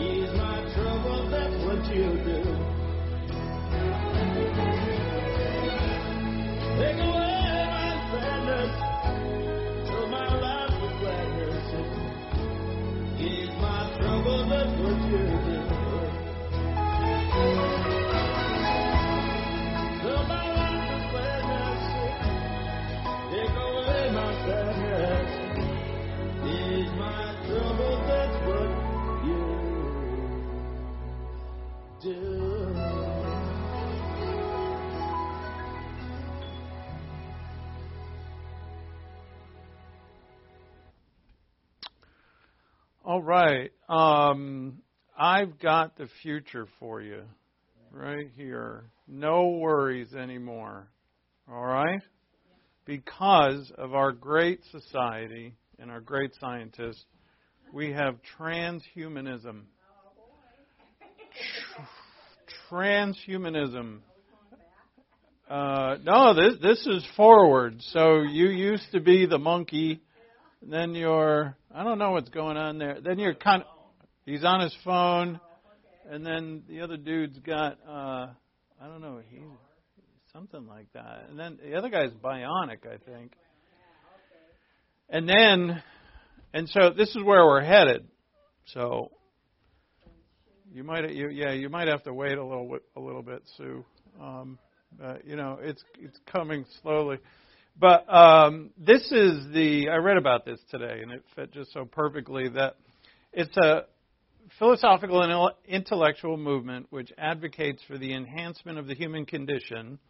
Ease my trouble, that's what you do. Right. Um, I've got the future for you right here. No worries anymore. All right? Because of our great society and our great scientists, we have transhumanism. Transhumanism. Uh, no, this this is forward. So you used to be the monkey, then you're I don't know what's going on there. Then you're kind of he's on his phone, and then the other dude's got uh, I don't know he something like that, and then the other guy's bionic, I think. And then, and so this is where we're headed. So you might you yeah you might have to wait a little a little bit, Sue. Um, uh, you know it's it's coming slowly. But um, this is the I read about this today, and it fit just so perfectly that it's a philosophical and intellectual movement which advocates for the enhancement of the human condition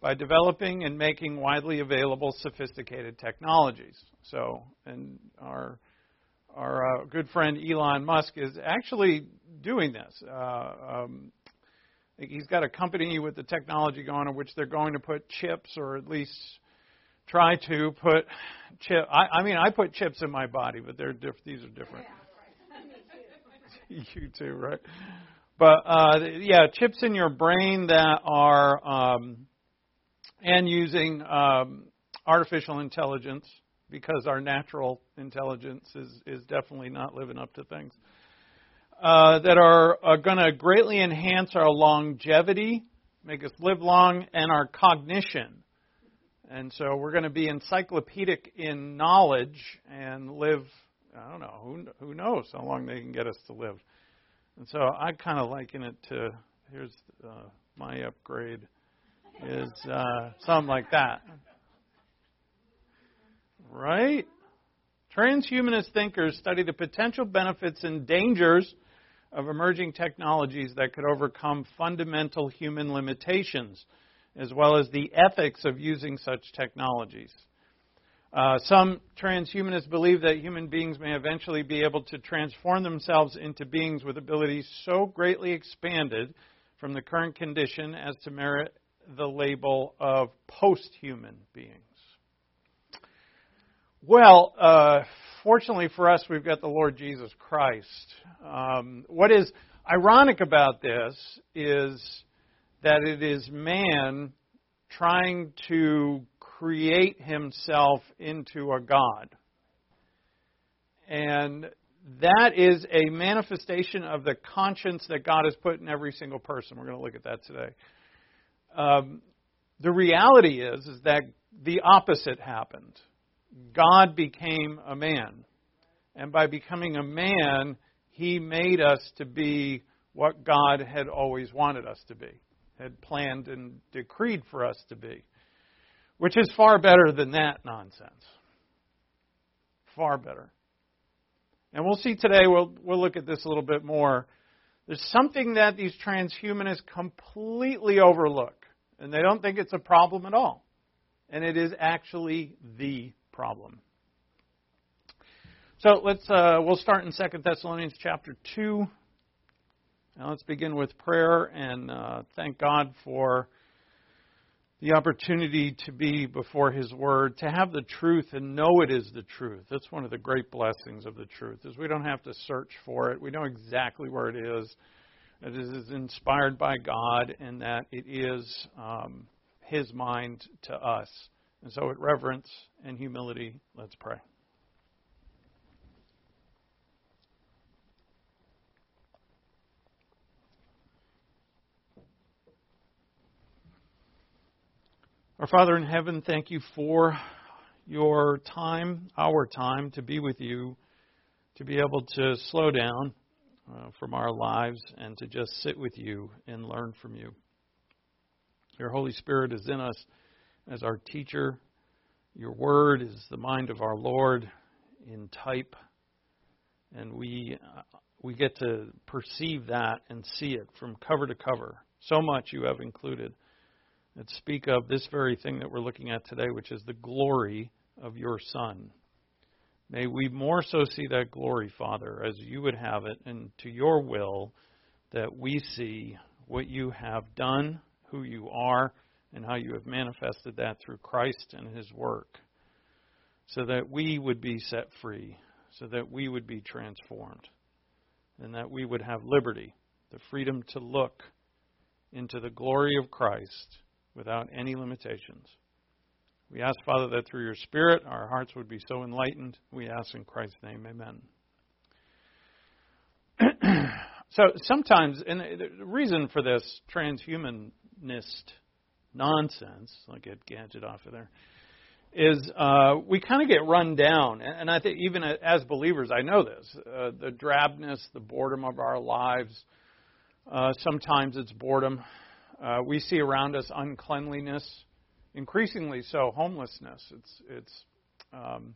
by developing and making widely available sophisticated technologies. So, and our our uh, good friend Elon Musk is actually doing this. Uh, um, he's got a company with the technology going on which they're going to put chips, or at least try to put chip. I, I mean, I put chips in my body, but they're diff- these are different. you too, right? But uh, yeah, chips in your brain that are um, and using um, artificial intelligence because our natural intelligence is is definitely not living up to things. Uh, that are, are going to greatly enhance our longevity, make us live long, and our cognition. And so we're going to be encyclopedic in knowledge and live, I don't know, who, who knows how long they can get us to live. And so I kind of liken it to here's uh, my upgrade is uh, something like that. Right? Transhumanist thinkers study the potential benefits and dangers of emerging technologies that could overcome fundamental human limitations, as well as the ethics of using such technologies. Uh, some transhumanists believe that human beings may eventually be able to transform themselves into beings with abilities so greatly expanded from the current condition as to merit the label of post human beings. Well, uh, fortunately for us, we've got the Lord Jesus Christ. Um, what is ironic about this is that it is man trying to create himself into a God. And that is a manifestation of the conscience that God has put in every single person. We're going to look at that today. Um, the reality is, is that the opposite happened. God became a man. And by becoming a man, he made us to be what God had always wanted us to be, had planned and decreed for us to be, which is far better than that nonsense. Far better. And we'll see today, we'll, we'll look at this a little bit more. There's something that these transhumanists completely overlook, and they don't think it's a problem at all. And it is actually the problem. So let's uh, we'll start in Second Thessalonians chapter two. Now let's begin with prayer and uh, thank God for the opportunity to be before His Word, to have the truth and know it is the truth. That's one of the great blessings of the truth is we don't have to search for it. We know exactly where it is. It is inspired by God, and that it is um, His mind to us. And so, with reverence and humility, let's pray. Our Father in heaven, thank you for your time, our time, to be with you, to be able to slow down uh, from our lives and to just sit with you and learn from you. Your Holy Spirit is in us as our teacher. Your word is the mind of our Lord in type, and we uh, we get to perceive that and see it from cover to cover. So much you have included that speak of this very thing that we're looking at today, which is the glory of your Son. May we more so see that glory, Father, as you would have it, and to your will, that we see what you have done, who you are, and how you have manifested that through Christ and his work, so that we would be set free, so that we would be transformed, and that we would have liberty, the freedom to look into the glory of Christ without any limitations. We ask, Father, that through your Spirit our hearts would be so enlightened. We ask in Christ's name, amen. so sometimes, and the reason for this transhumanist nonsense, I'll get Gadget off of there, is uh, we kind of get run down. And I think even as believers, I know this uh, the drabness, the boredom of our lives. Uh, sometimes it's boredom. Uh, we see around us uncleanliness increasingly so homelessness. It's it's um,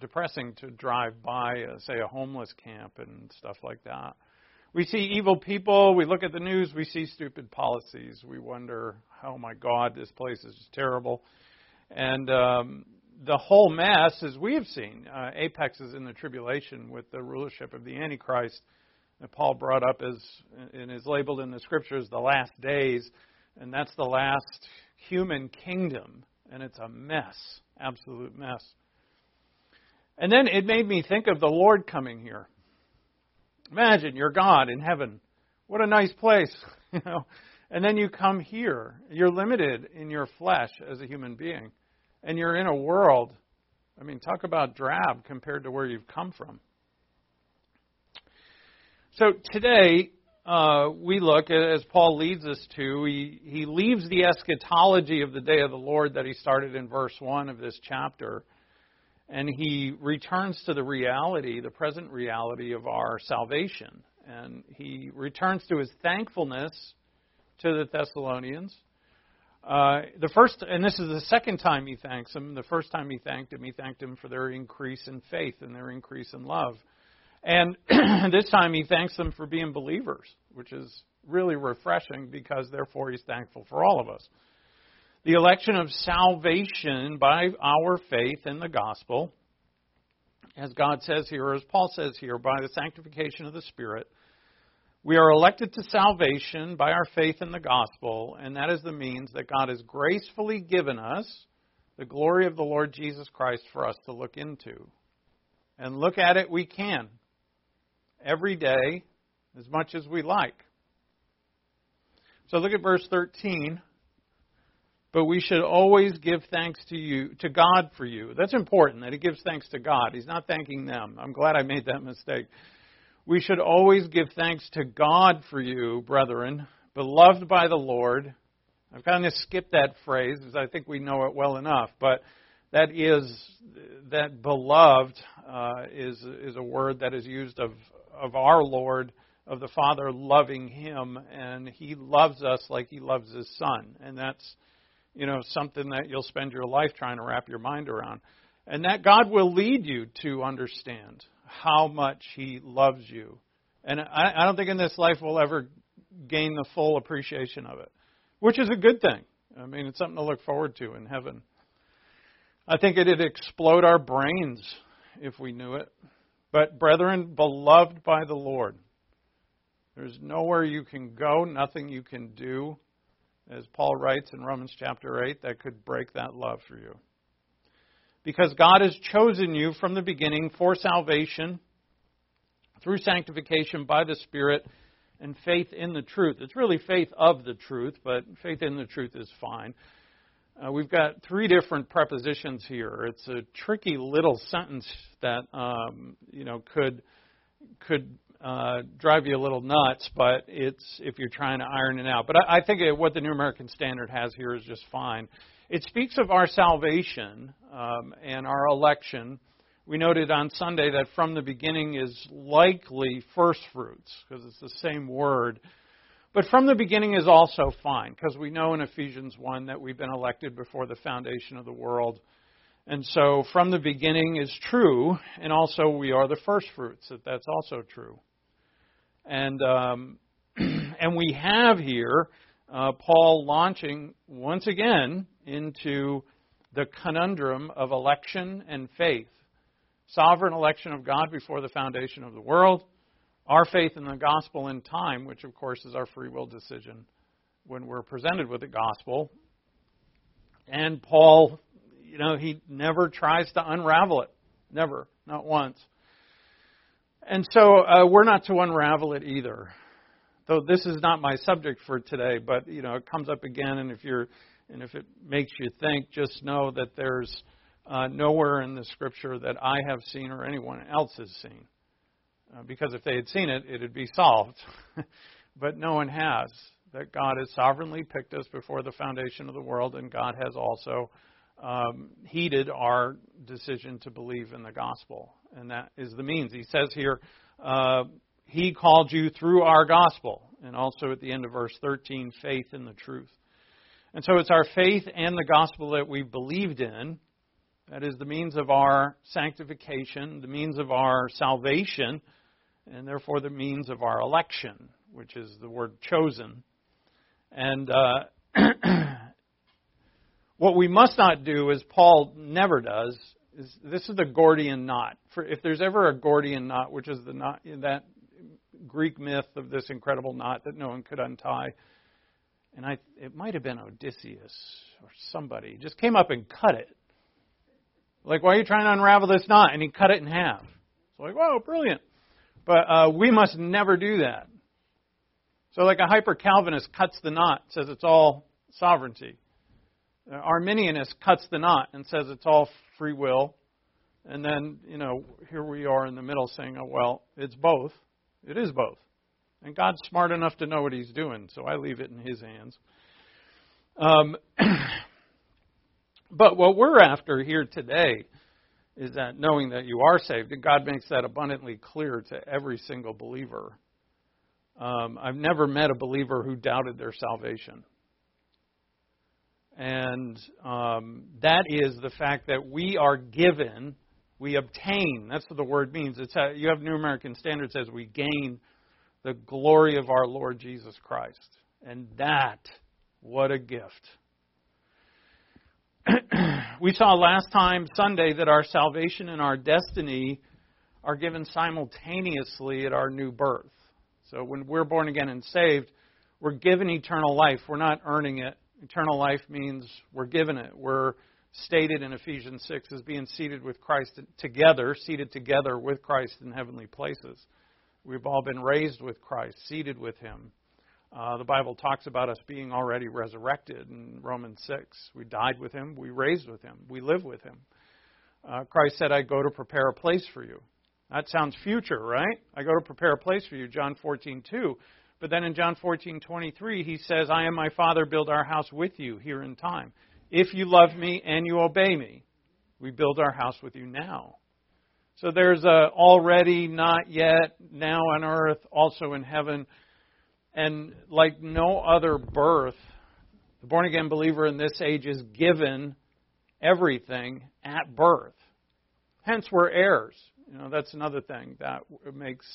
depressing to drive by, uh, say, a homeless camp and stuff like that. We see evil people. We look at the news. We see stupid policies. We wonder, oh my God, this place is terrible. And um, the whole mess, as we have seen, uh, apex is in the tribulation with the rulership of the Antichrist that Paul brought up as and is labeled in the scriptures the last days, and that's the last human kingdom, and it's a mess, absolute mess. And then it made me think of the Lord coming here. Imagine you're God in heaven. What a nice place, you know. And then you come here. You're limited in your flesh as a human being. And you're in a world, I mean, talk about drab compared to where you've come from. So today, uh, we look, as Paul leads us to, he, he leaves the eschatology of the day of the Lord that he started in verse 1 of this chapter, and he returns to the reality, the present reality of our salvation. And he returns to his thankfulness to the Thessalonians. Uh, the first, and this is the second time he thanks them. The first time he thanked him, he thanked him for their increase in faith and their increase in love. And this time he thanks them for being believers, which is really refreshing because therefore he's thankful for all of us. The election of salvation by our faith in the gospel, as God says here, as Paul says here, by the sanctification of the Spirit, we are elected to salvation by our faith in the gospel, and that is the means that God has gracefully given us the glory of the Lord Jesus Christ for us to look into. And look at it we can every day as much as we like. So look at verse 13. But we should always give thanks to you, to God for you. That's important that he gives thanks to God. He's not thanking them. I'm glad I made that mistake. We should always give thanks to God for you, brethren, beloved by the Lord. I've kind of skipped that phrase because I think we know it well enough, but that is that beloved uh, is is a word that is used of of our Lord, of the Father loving him, and he loves us like he loves his son. And that's, you know, something that you'll spend your life trying to wrap your mind around. And that God will lead you to understand how much he loves you. And I, I don't think in this life we'll ever gain the full appreciation of it, which is a good thing. I mean, it's something to look forward to in heaven. I think it'd explode our brains if we knew it. But, brethren, beloved by the Lord, there's nowhere you can go, nothing you can do, as Paul writes in Romans chapter 8, that could break that love for you. Because God has chosen you from the beginning for salvation through sanctification by the Spirit and faith in the truth. It's really faith of the truth, but faith in the truth is fine. Uh, we've got three different prepositions here. It's a tricky little sentence that um, you know could could uh, drive you a little nuts, but it's if you're trying to iron it out. But I, I think it, what the New American Standard has here is just fine. It speaks of our salvation um, and our election. We noted on Sunday that from the beginning is likely first fruits, because it's the same word. But from the beginning is also fine, because we know in Ephesians 1 that we've been elected before the foundation of the world. And so from the beginning is true, and also we are the first fruits, that that's also true. And, um, and we have here uh, Paul launching once again into the conundrum of election and faith. Sovereign election of God before the foundation of the world, our faith in the gospel in time, which of course is our free will decision when we're presented with the gospel. And Paul, you know, he never tries to unravel it. Never. Not once. And so uh, we're not to unravel it either though this is not my subject for today, but you know it comes up again, and if you're and if it makes you think, just know that there's uh, nowhere in the scripture that I have seen or anyone else has seen, uh, because if they had seen it, it'd be solved. but no one has. That God has sovereignly picked us before the foundation of the world, and God has also um, heeded our decision to believe in the gospel, and that is the means. He says here. Uh, he called you through our gospel. And also at the end of verse 13, faith in the truth. And so it's our faith and the gospel that we've believed in that is the means of our sanctification, the means of our salvation, and therefore the means of our election, which is the word chosen. And uh, what we must not do, as Paul never does, is this is the Gordian knot. For if there's ever a Gordian knot, which is the knot that Greek myth of this incredible knot that no one could untie. And I, it might have been Odysseus or somebody just came up and cut it. Like, why are you trying to unravel this knot? And he cut it in half. It's like, whoa, brilliant. But uh, we must never do that. So, like a hyper Calvinist cuts the knot, says it's all sovereignty. Uh, Arminianist cuts the knot and says it's all free will. And then, you know, here we are in the middle saying, oh, well, it's both. It is both. And God's smart enough to know what He's doing, so I leave it in His hands. Um, but what we're after here today is that knowing that you are saved, and God makes that abundantly clear to every single believer. Um, I've never met a believer who doubted their salvation. And um, that is the fact that we are given we obtain. That's what the word means. It's a, you have New American Standard says we gain the glory of our Lord Jesus Christ. And that, what a gift. we saw last time Sunday that our salvation and our destiny are given simultaneously at our new birth. So when we're born again and saved, we're given eternal life. We're not earning it. Eternal life means we're given it. We're stated in Ephesians 6 as being seated with Christ together, seated together with Christ in heavenly places. We've all been raised with Christ, seated with Him. Uh, the Bible talks about us being already resurrected in Romans 6. We died with Him, we raised with Him, we live with Him. Uh, Christ said, I go to prepare a place for you. That sounds future, right? I go to prepare a place for you, John 14, 2. But then in John 14, 23, he says, I and my Father build our house with you here in time. If you love me and you obey me, we build our house with you now. So there's a already, not yet, now on earth, also in heaven. And like no other birth, the born again believer in this age is given everything at birth. Hence, we're heirs. You know, that's another thing that makes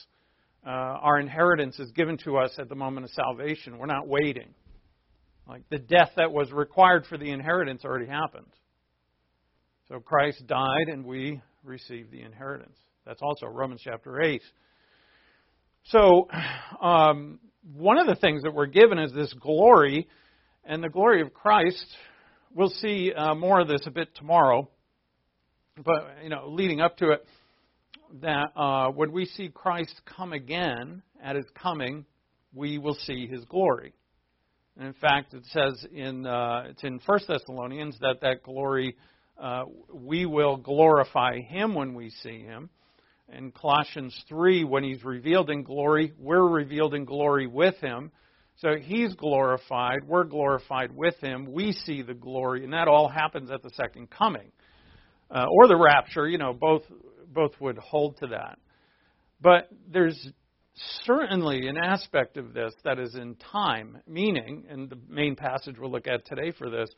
uh, our inheritance is given to us at the moment of salvation. We're not waiting. Like the death that was required for the inheritance already happened. So Christ died and we received the inheritance. That's also Romans chapter 8. So, um, one of the things that we're given is this glory, and the glory of Christ. We'll see uh, more of this a bit tomorrow, but you know, leading up to it, that uh, when we see Christ come again at His coming, we will see His glory. And in fact, it says in uh, it's in First Thessalonians that that glory uh, we will glorify Him when we see Him. In Colossians three, when He's revealed in glory, we're revealed in glory with Him. So he's glorified, we're glorified with him, we see the glory, and that all happens at the second coming. Uh, or the rapture, you know, both both would hold to that. But there's certainly an aspect of this that is in time, meaning, and the main passage we'll look at today for this,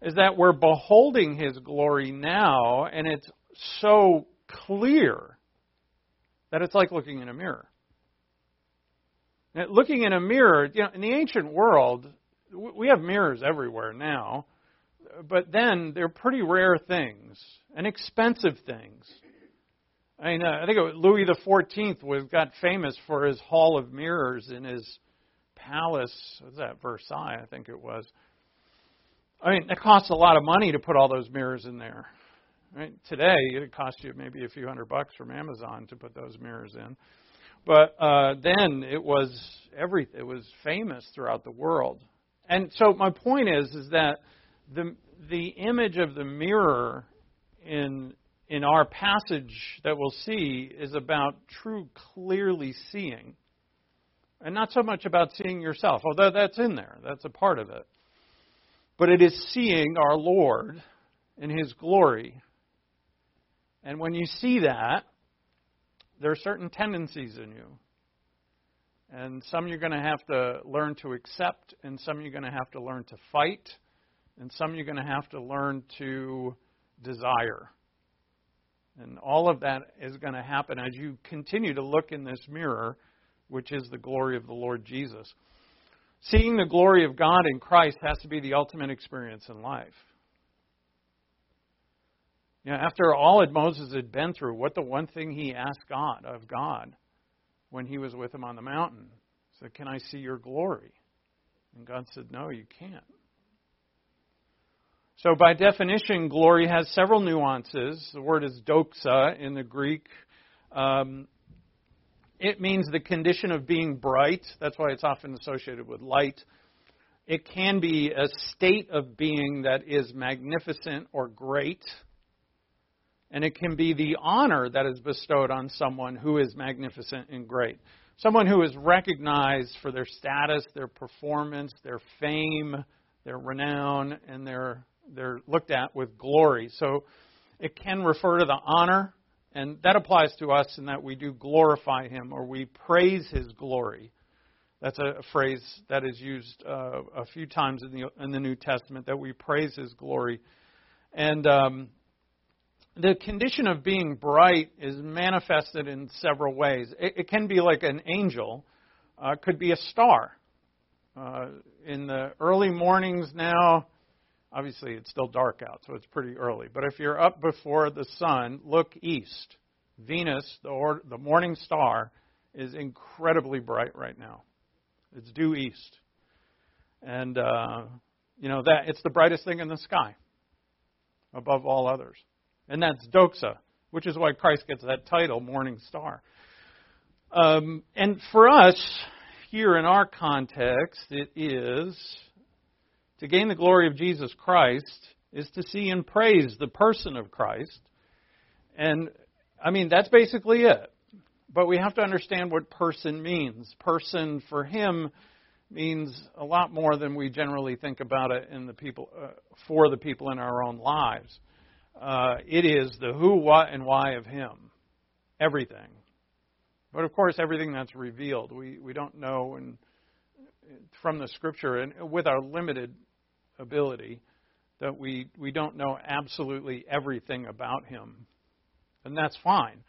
is that we're beholding his glory now, and it's so clear that it's like looking in a mirror. Now, looking in a mirror, you know, in the ancient world, we have mirrors everywhere now, but then they're pretty rare things and expensive things. I mean, uh, I think Louis the Fourteenth was got famous for his hall of mirrors in his palace. Was that Versailles? I think it was. I mean, it costs a lot of money to put all those mirrors in there. Right? Today, it costs you maybe a few hundred bucks from Amazon to put those mirrors in. But uh, then it was every it was famous throughout the world. And so my point is is that the the image of the mirror in in our passage that we'll see is about true clearly seeing. And not so much about seeing yourself, although that's in there, that's a part of it. But it is seeing our Lord in His glory. And when you see that, there are certain tendencies in you. And some you're going to have to learn to accept, and some you're going to have to learn to fight, and some you're going to have to learn to desire. And all of that is going to happen as you continue to look in this mirror, which is the glory of the Lord Jesus. Seeing the glory of God in Christ has to be the ultimate experience in life. You know, after all that Moses had been through, what the one thing he asked God of God when he was with him on the mountain? He said, Can I see your glory? And God said, No, you can't. So, by definition, glory has several nuances. The word is doxa in the Greek. Um, it means the condition of being bright. That's why it's often associated with light. It can be a state of being that is magnificent or great. And it can be the honor that is bestowed on someone who is magnificent and great. Someone who is recognized for their status, their performance, their fame, their renown, and their they're looked at with glory. So it can refer to the honor, and that applies to us in that we do glorify Him or we praise His glory. That's a, phrase that is used uh, a few times in the in the New Testament that we praise His glory, and um, the condition of being bright is manifested in several ways. It, it can be like an angel, uh, could be a star. Uh, in the early mornings now, Obviously, it's still dark out, so it's pretty early. But if you're up before the sun, look east. Venus, the, or, the morning star, is incredibly bright right now. It's due east, and uh, you know that it's the brightest thing in the sky, above all others, and that's doxa, which is why Christ gets that title, morning star. Um, and for us here in our context, it is to gain the glory of Jesus Christ is to see and praise the person of Christ. And I mean, that's basically it. But we have to understand what person means. Person for him means a lot more than we generally think about it in the people uh, for the people in our own lives. Uh, it is the who, what, and why of him. Everything. But of course, everything that's revealed, we, we don't know and from the scripture and with our limited ability that we, we don't know absolutely everything about him. And that's fine.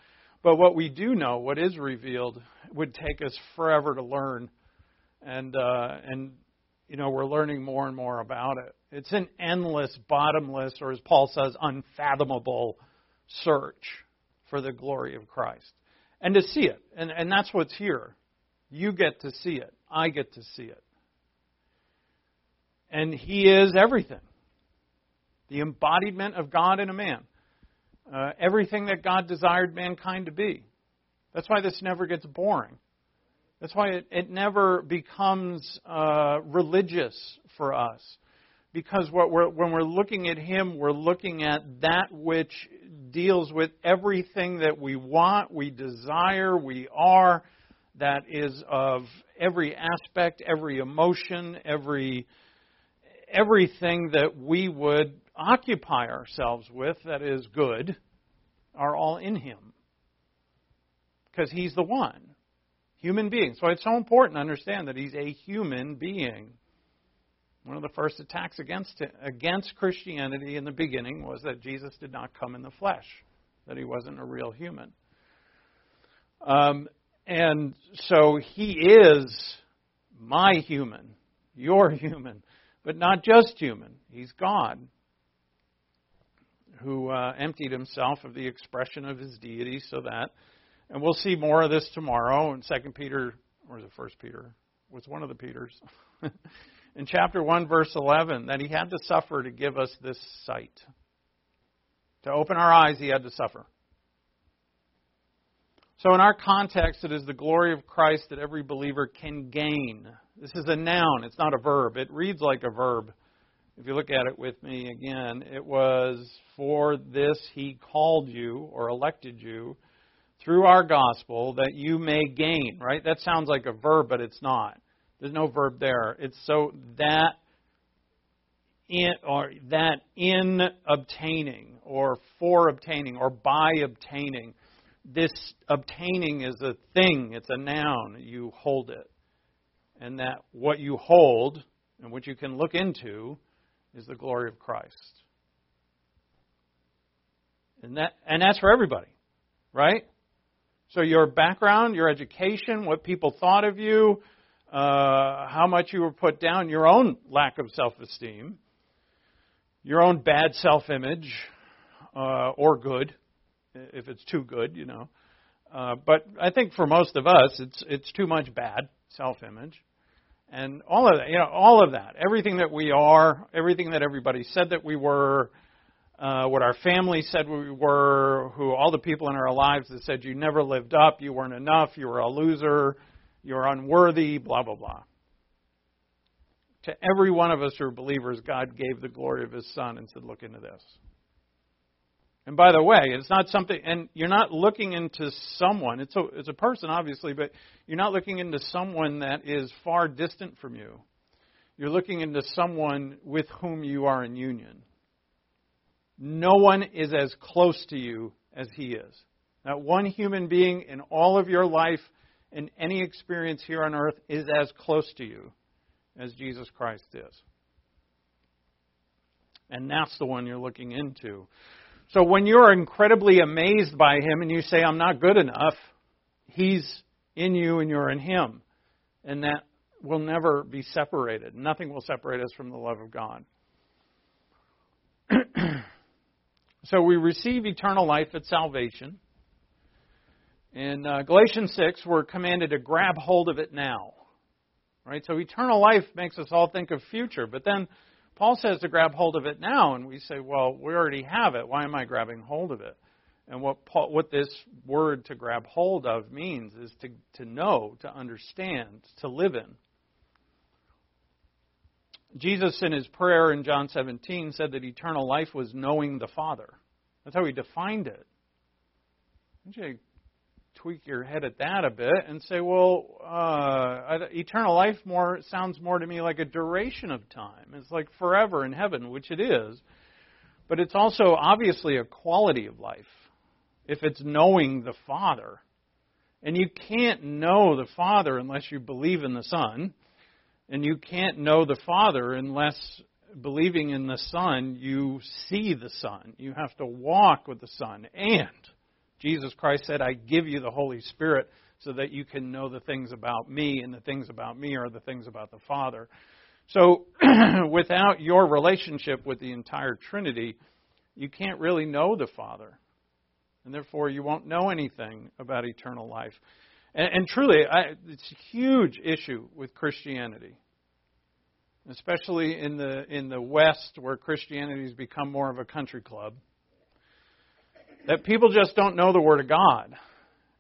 But what we do know, what is revealed, would take us forever to learn. And, uh, and you know, we're learning more and more about it. It's an endless, bottomless, or as Paul says, unfathomable search for the glory of Christ. And to see it. And, and that's what's here. You get to see it. I get to see it and he is everything the embodiment of God in a man. Uh, everything that God desired mankind to be. That's why this never gets boring. That's why it, it never becomes uh, religious for us. Because we're, when we're looking at Him, we're looking at that which deals with everything that we want, we desire, we are, that is of every aspect, every emotion, every everything that we would occupy ourselves with that is good are all in him. Because he's the one. Human being. So it's so important to understand that he's a human being. One of the first attacks against against Christianity in the beginning was that Jesus did not come in the flesh, that he wasn't a real human. Um, and so he is my human, your human, but not just human. He's God who uh, emptied himself of the expression of his deity so that, and we'll see more of this tomorrow in Second Peter, or is it First Peter? Was one of the Peters? in chapter 1, verse 11, that he had to suffer to give us this sight. To open our eyes, he had to suffer. So, in our context, it is the glory of Christ that every believer can gain. This is a noun, it's not a verb. It reads like a verb. If you look at it with me again, it was for this he called you or elected you through our gospel that you may gain, right? That sounds like a verb, but it's not. There's no verb there. It's so that in or that in obtaining or for obtaining or by obtaining this obtaining is a thing, it's a noun. You hold it. And that what you hold and what you can look into is the glory of Christ. And that and that's for everybody. Right? So your background, your education, what people thought of you, uh, how much you were put down, your own lack of self-esteem, your own bad self-image, uh, or good, if it's too good, you know. Uh, but I think for most of us, it's it's too much bad self-image, and all of that, you know, all of that, everything that we are, everything that everybody said that we were, uh, what our family said we were, who all the people in our lives that said you never lived up, you weren't enough, you were a loser, you were unworthy, blah blah blah. To every one of us who are believers, God gave the glory of His Son and said, "Look into this." And by the way, it's not something, and you're not looking into someone. It's a, it's a person, obviously, but you're not looking into someone that is far distant from you. You're looking into someone with whom you are in union. No one is as close to you as he is. Not one human being in all of your life and any experience here on earth is as close to you as Jesus Christ is. And that's the one you're looking into. So when you're incredibly amazed by him and you say, I'm not good enough, he's in you and you're in him. And that will never be separated. Nothing will separate us from the love of God. so we receive eternal life at salvation. In uh, Galatians 6, we're commanded to grab hold of it now. Right? So eternal life makes us all think of future, but then Paul says to grab hold of it now, and we say, well, we already have it. Why am I grabbing hold of it? And what Paul, what this word to grab hold of means is to, to know, to understand, to live in. Jesus, in his prayer in John 17, said that eternal life was knowing the Father. That's how he defined it. You tweak your head at that a bit and say, well, uh, eternal life more sounds more to me like a duration of time. It's like forever in heaven, which it is, but it's also obviously a quality of life. If it's knowing the Father, and you can't know the Father unless you believe in the Son, and you can't know the Father unless believing in the Son you see the Son. You have to walk with the Son and Jesus Christ said, I give you the Holy Spirit so that you can know the things about me, and the things about me are the things about the Father. So, without your relationship with the entire Trinity, you can't really know the Father. And therefore, you won't know anything about eternal life. And, and truly, I, it's a huge issue with Christianity, especially in the, in the West, where Christianity has become more of a country club that people just don't know the Word of God.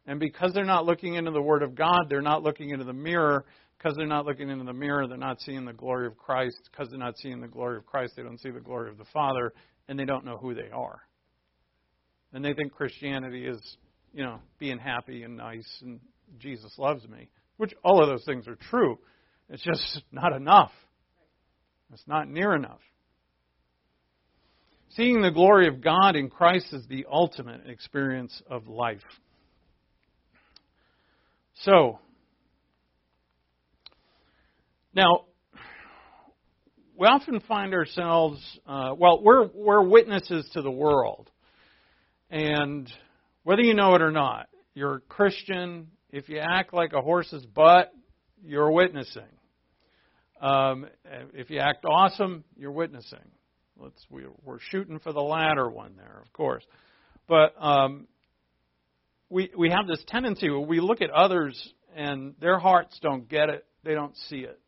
And because they're not looking into the Word of God, they're not looking into the mirror. Because they're not looking into the mirror, they're not seeing the glory of Christ. Because they're not seeing the glory of Christ, they don't see the glory of the Father, and they don't know who they are. And they think Christianity is, you know, being happy and nice and Jesus loves me, which all of those things are true. It's just not enough. It's not near enough. Seeing the glory of God in Christ is the ultimate experience of life. So, now, we often find ourselves, uh, well, we're, we're witnesses to the world. And whether you know it or not, you're a Christian. If you act like a horse's butt, you're witnessing. Um, if you act awesome, you're witnessing. Let's, we, are shooting for the latter one there, of course. But um, we, we have this tendency where we look at others and their hearts don't get it, they don't see it.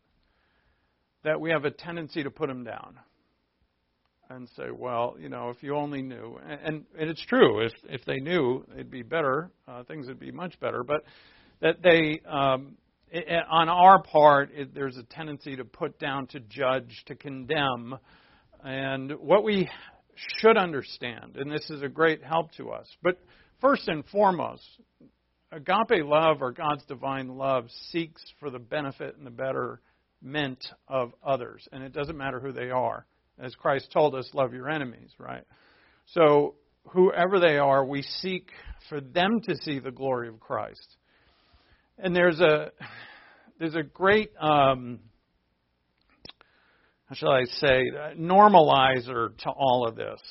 That we have a tendency to put them down and say, well, you know, if you only knew, and, and it's true. If if they knew, it'd be better. Uh, things would be much better. But that they, um, it, on our part, it, there's a tendency to put down, to judge, to condemn, and what we should understand, and this is a great help to us. But first and foremost, agape love or God's divine love seeks for the benefit and the betterment of others, and it doesn't matter who they are as Christ told us, love your enemies, right? So, whoever they are, we seek for them to see the glory of Christ. And there's a there's a great um, how shall I say normalizer to all of this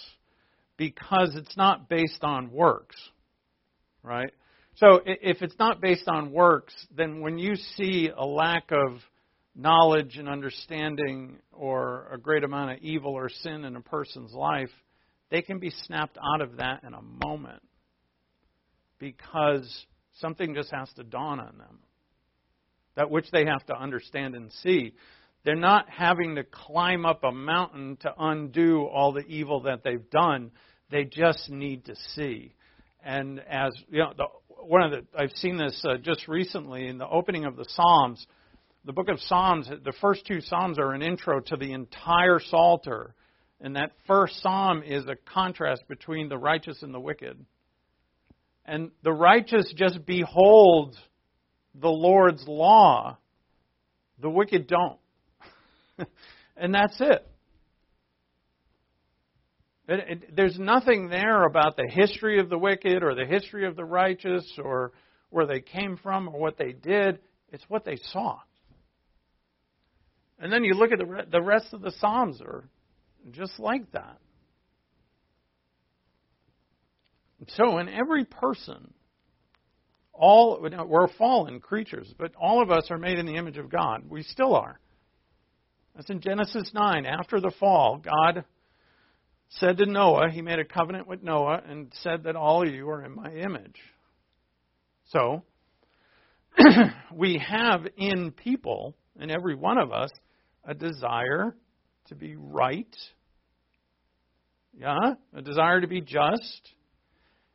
because it's not based on works, right? So if it's not based on works, then when you see a lack of knowledge and understanding or a great amount of evil or sin in a person's life, they can be snapped out of that in a moment because something just has to dawn on them. That which they have to understand and see. They're not having to climb up a mountain to undo all the evil that they've done. They just need to see. And as you know, the, one of the I've seen this uh, just recently in the opening of the Psalms the book of Psalms, the first two Psalms are an intro to the entire Psalter. And that first Psalm is a contrast between the righteous and the wicked. And the righteous just behold the Lord's law, the wicked don't. and that's it. It, it. There's nothing there about the history of the wicked or the history of the righteous or where they came from or what they did. It's what they saw. And then you look at the, re- the rest of the Psalms are just like that. So, in every person, all we're fallen creatures, but all of us are made in the image of God. We still are. That's in Genesis 9. After the fall, God said to Noah, He made a covenant with Noah and said that all of you are in my image. So, we have in people, in every one of us, a desire to be right. Yeah? A desire to be just.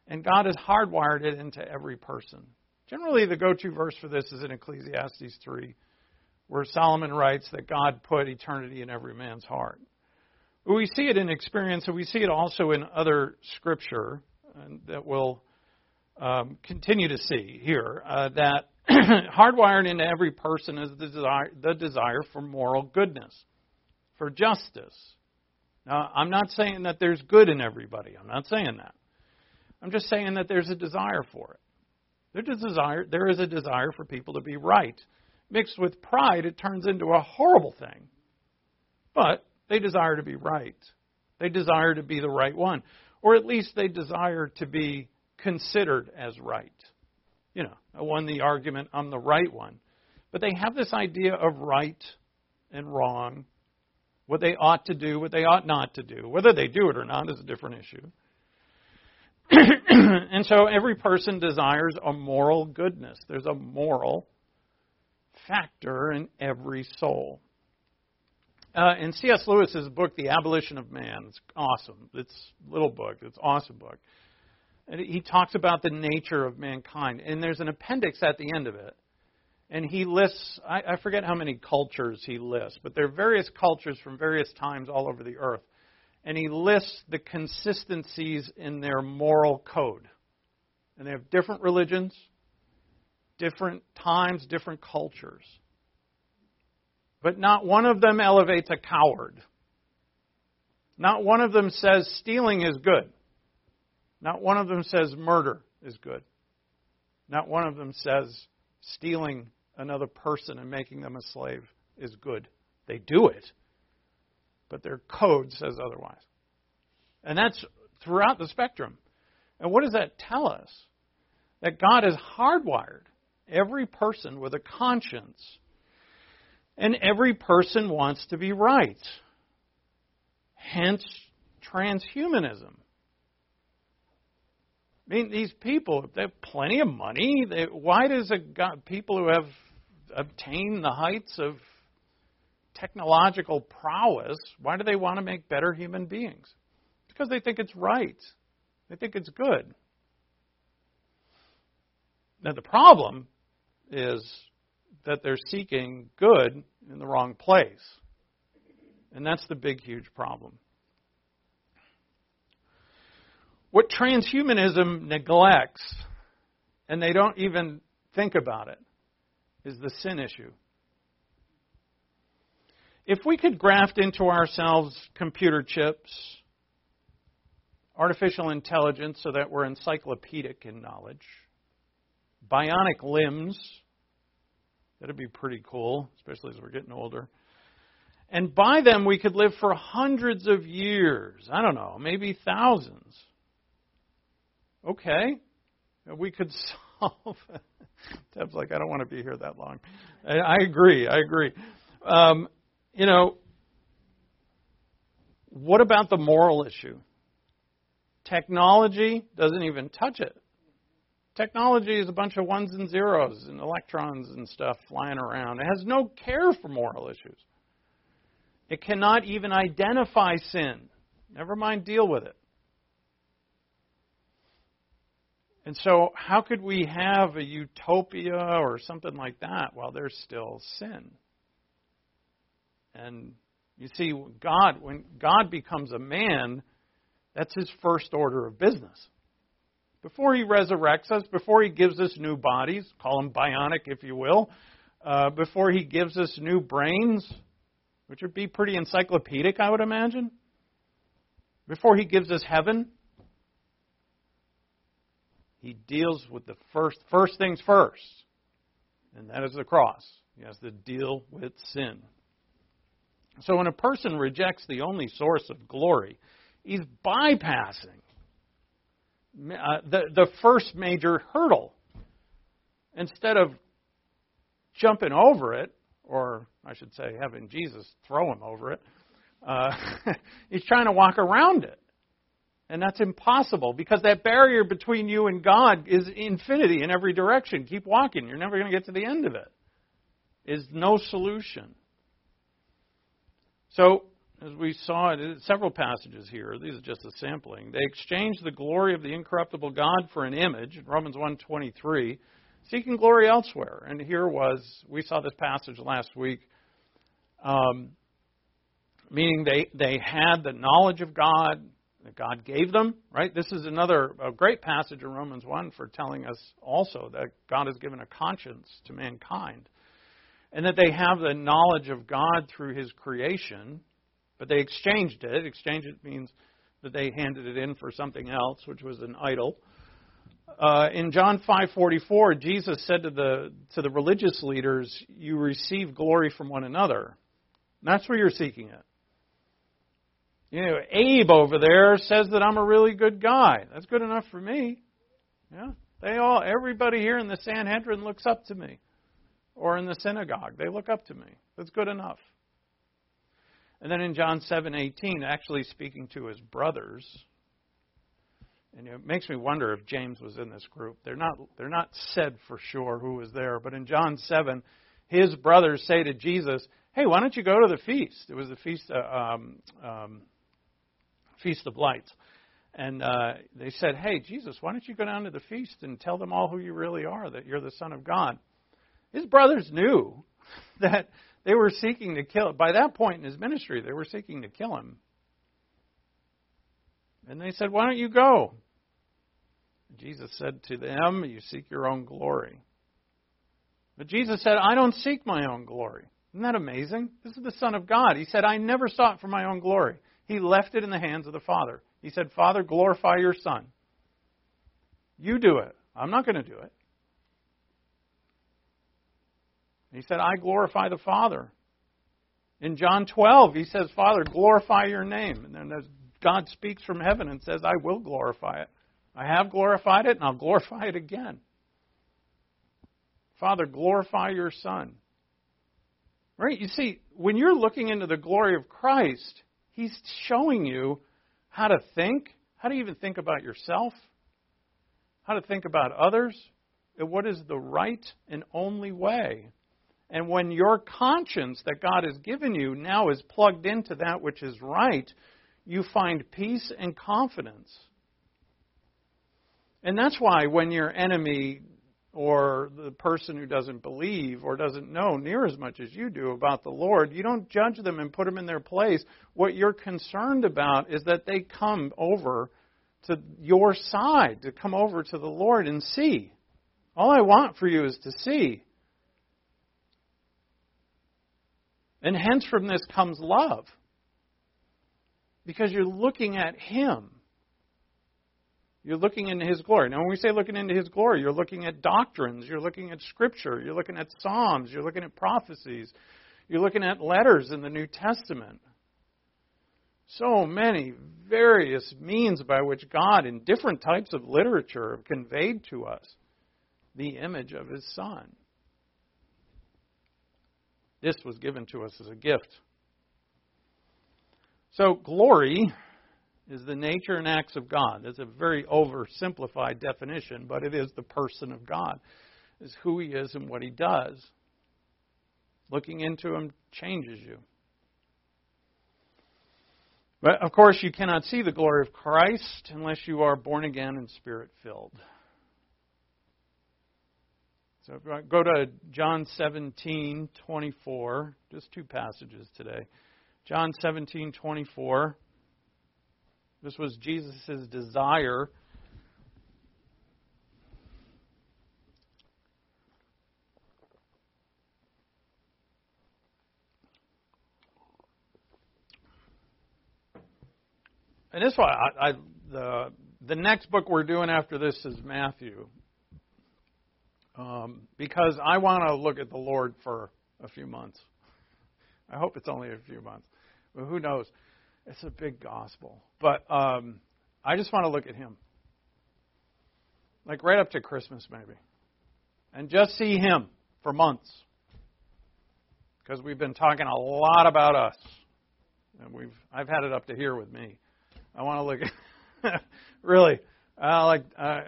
And God has hardwired it into every person. Generally, the go to verse for this is in Ecclesiastes 3, where Solomon writes that God put eternity in every man's heart. We see it in experience, and we see it also in other scripture that we'll um, continue to see here. Uh, that hardwired into every person is the desire, the desire for moral goodness, for justice. Now, I'm not saying that there's good in everybody. I'm not saying that. I'm just saying that there's a desire for it. There's a desire, there is a desire for people to be right. Mixed with pride, it turns into a horrible thing. But they desire to be right. They desire to be the right one. Or at least they desire to be considered as right you know, I won the argument, I'm the right one. But they have this idea of right and wrong, what they ought to do, what they ought not to do. Whether they do it or not is a different issue. and so every person desires a moral goodness. There's a moral factor in every soul. Uh, in C.S. Lewis's book, The Abolition of Man, it's awesome. It's a little book. It's an awesome book. And he talks about the nature of mankind. And there's an appendix at the end of it. And he lists, I, I forget how many cultures he lists, but there are various cultures from various times all over the earth. And he lists the consistencies in their moral code. And they have different religions, different times, different cultures. But not one of them elevates a coward. Not one of them says stealing is good. Not one of them says murder is good. Not one of them says stealing another person and making them a slave is good. They do it, but their code says otherwise. And that's throughout the spectrum. And what does that tell us? That God has hardwired every person with a conscience, and every person wants to be right. Hence, transhumanism. I mean, these people, they have plenty of money. They, why does a God, people who have obtained the heights of technological prowess, why do they want to make better human beings? Because they think it's right. They think it's good. Now, the problem is that they're seeking good in the wrong place. And that's the big, huge problem. What transhumanism neglects, and they don't even think about it, is the sin issue. If we could graft into ourselves computer chips, artificial intelligence so that we're encyclopedic in knowledge, bionic limbs, that'd be pretty cool, especially as we're getting older. And by them, we could live for hundreds of years. I don't know, maybe thousands. Okay. We could solve. Deb's like, I don't want to be here that long. I, agree. I agree. Um, you know, what about the moral issue? Technology doesn't even touch it. Technology is a bunch of ones and zeros and electrons and stuff flying around. It has no care for moral issues. It cannot even identify sin, never mind deal with it. And so, how could we have a utopia or something like that while there's still sin? And you see, God, when God becomes a man, that's his first order of business. Before he resurrects us, before he gives us new bodies, call them bionic if you will, uh, before he gives us new brains, which would be pretty encyclopedic, I would imagine, before he gives us heaven, he deals with the first first things first, and that is the cross. He has to deal with sin. So when a person rejects the only source of glory, he's bypassing uh, the the first major hurdle. Instead of jumping over it, or I should say, having Jesus throw him over it, uh, he's trying to walk around it. And that's impossible because that barrier between you and God is infinity in every direction. Keep walking. You're never going to get to the end of it. Is no solution. So, as we saw in several passages here, these are just a sampling. They exchanged the glory of the incorruptible God for an image, in Romans 1.23, seeking glory elsewhere. And here was, we saw this passage last week, um, meaning they, they had the knowledge of God, that God gave them, right? This is another great passage in Romans 1 for telling us also that God has given a conscience to mankind. And that they have the knowledge of God through his creation, but they exchanged it. Exchange it means that they handed it in for something else, which was an idol. Uh, in John 5:44, Jesus said to the to the religious leaders, "You receive glory from one another." And that's where you're seeking it. You know, Abe over there says that I'm a really good guy. That's good enough for me. Yeah. They all everybody here in the Sanhedrin looks up to me. Or in the synagogue. They look up to me. That's good enough. And then in John 7:18, actually speaking to his brothers, and it makes me wonder if James was in this group. They're not they're not said for sure who was there, but in John 7, his brothers say to Jesus, "Hey, why don't you go to the feast?" It was the feast uh, um, um, Feast of Lights. And uh, they said, Hey, Jesus, why don't you go down to the feast and tell them all who you really are, that you're the Son of God? His brothers knew that they were seeking to kill By that point in his ministry, they were seeking to kill him. And they said, Why don't you go? Jesus said to them, You seek your own glory. But Jesus said, I don't seek my own glory. Isn't that amazing? This is the Son of God. He said, I never sought for my own glory. He left it in the hands of the Father. He said, Father, glorify your Son. You do it. I'm not going to do it. He said, I glorify the Father. In John 12, he says, Father, glorify your name. And then God speaks from heaven and says, I will glorify it. I have glorified it, and I'll glorify it again. Father, glorify your Son. Right? You see, when you're looking into the glory of Christ, He's showing you how to think, how to even think about yourself, how to think about others, and what is the right and only way. And when your conscience that God has given you now is plugged into that which is right, you find peace and confidence. And that's why when your enemy or the person who doesn't believe or doesn't know near as much as you do about the Lord, you don't judge them and put them in their place. What you're concerned about is that they come over to your side, to come over to the Lord and see. All I want for you is to see. And hence from this comes love. Because you're looking at Him. You're looking into His glory. Now, when we say looking into His glory, you're looking at doctrines, you're looking at Scripture, you're looking at Psalms, you're looking at prophecies, you're looking at letters in the New Testament. So many various means by which God, in different types of literature, have conveyed to us the image of His Son. This was given to us as a gift. So, glory is the nature and acts of God. That's a very oversimplified definition, but it is the person of God. Is who he is and what he does. Looking into him changes you. But of course, you cannot see the glory of Christ unless you are born again and spirit filled. So if go to John 17, 24, just two passages today. John 17, 24. This was Jesus' desire. And this one, I, I, the the next book we're doing after this is Matthew, um, because I want to look at the Lord for a few months. I hope it's only a few months, but who knows? It's a big gospel. But um, I just want to look at him. Like right up to Christmas, maybe. And just see him for months. Because we've been talking a lot about us. And we've I've had it up to here with me. I want to look at really uh, like uh,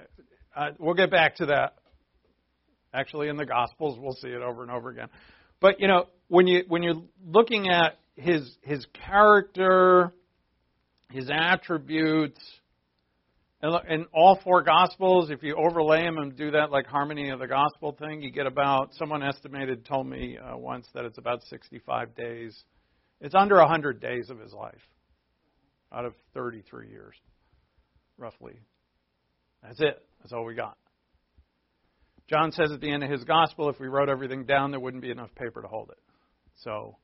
uh, we'll get back to that. Actually, in the Gospels, we'll see it over and over again. But you know, when you when you're looking at his his character, his attributes, and in all four gospels, if you overlay them and do that like harmony of the gospel thing, you get about someone estimated told me uh, once that it's about 65 days. It's under 100 days of his life out of 33 years, roughly. That's it. That's all we got. John says at the end of his gospel, if we wrote everything down, there wouldn't be enough paper to hold it. So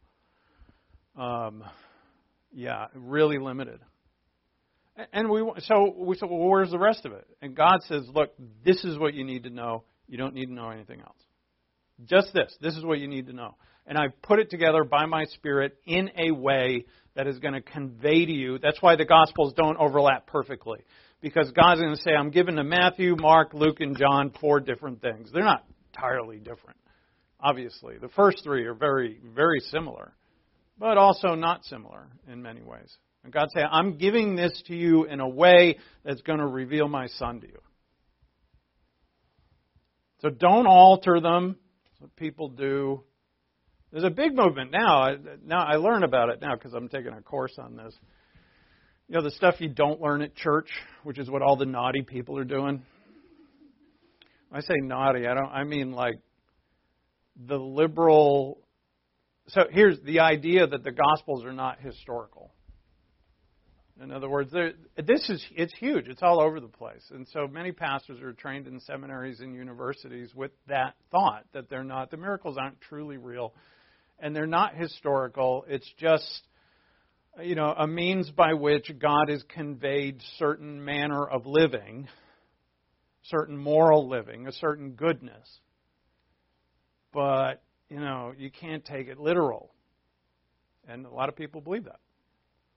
um, yeah, really limited. And we so we said, well, where's the rest of it? And God says, look, this is what you need to know. You don't need to know anything else. Just this. This is what you need to know. And I've put it together by my Spirit in a way that is going to convey to you. That's why the Gospels don't overlap perfectly. Because God's going to say, I'm giving to Matthew, Mark, Luke, and John four different things. They're not entirely different, obviously. The first three are very, very similar but also not similar in many ways. And God said, I'm giving this to you in a way that's going to reveal my son to you. So don't alter them. What people do. There's a big movement now. Now I learn about it now because I'm taking a course on this. You know the stuff you don't learn at church, which is what all the naughty people are doing. I say naughty, I don't. I mean like the liberal so here's the idea that the Gospels are not historical. In other words, this is it's huge. It's all over the place, and so many pastors are trained in seminaries and universities with that thought that they're not the miracles aren't truly real, and they're not historical. It's just you know a means by which God has conveyed certain manner of living, certain moral living, a certain goodness. But you know you can't take it literal, and a lot of people believe that.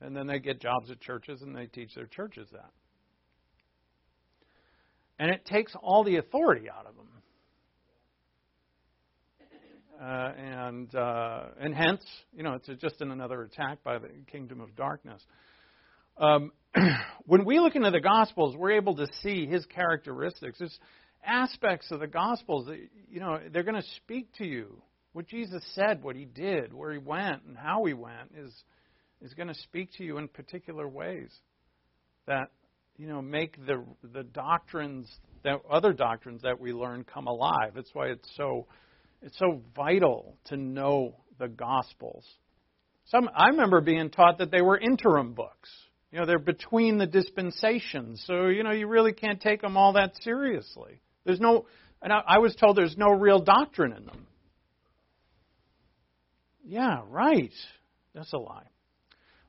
And then they get jobs at churches and they teach their churches that. And it takes all the authority out of them. Uh, and uh, and hence, you know, it's just in another attack by the kingdom of darkness. Um, when we look into the Gospels, we're able to see his characteristics. There's aspects of the Gospels that, you know, they're going to speak to you. What Jesus said, what he did, where he went, and how he went is is going to speak to you in particular ways that you know make the the doctrines that other doctrines that we learn come alive. That's why it's so it's so vital to know the gospels. Some I remember being taught that they were interim books. You know, they're between the dispensations. So, you know, you really can't take them all that seriously. There's no and I, I was told there's no real doctrine in them. Yeah, right. That's a lie.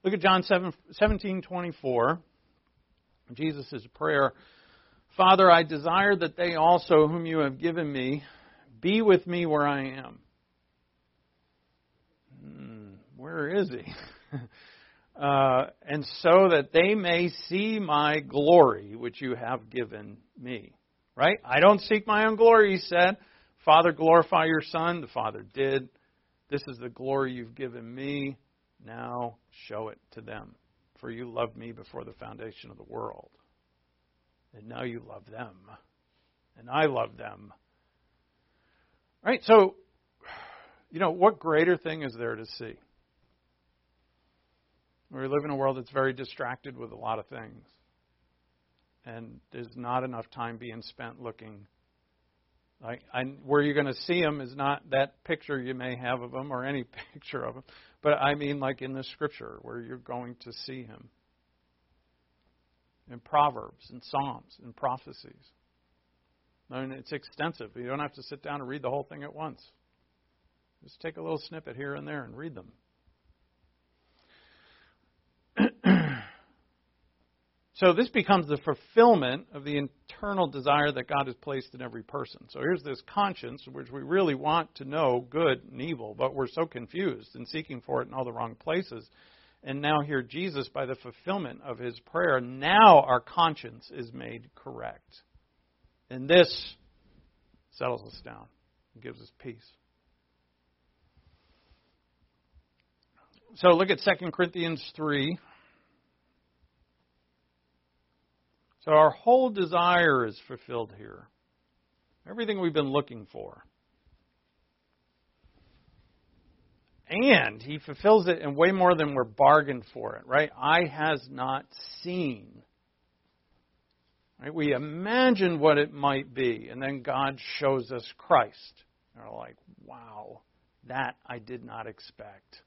Look at John 7, 17 24. Jesus' prayer Father, I desire that they also, whom you have given me, be with me where I am. Hmm, where is he? uh, and so that they may see my glory, which you have given me. Right? I don't seek my own glory, he said. Father, glorify your Son. The Father did. This is the glory you've given me. Now show it to them. For you loved me before the foundation of the world. And now you love them. And I love them. Right? So, you know, what greater thing is there to see? We live in a world that's very distracted with a lot of things. And there's not enough time being spent looking. Like, I, where you're going to see them is not that picture you may have of them or any picture of them. But I mean, like in the scripture, where you're going to see him. In Proverbs, in Psalms, in prophecies. I mean, it's extensive. You don't have to sit down and read the whole thing at once. Just take a little snippet here and there and read them. So this becomes the fulfillment of the internal desire that God has placed in every person. So here's this conscience, which we really want to know good and evil, but we're so confused and seeking for it in all the wrong places. And now here Jesus, by the fulfillment of his prayer, now our conscience is made correct. And this settles us down and gives us peace. So look at 2 Corinthians 3. So our whole desire is fulfilled here. Everything we've been looking for. And he fulfills it in way more than we're bargained for it, right? Eye has not seen. Right? We imagine what it might be, and then God shows us Christ. And we're like, wow, that I did not expect.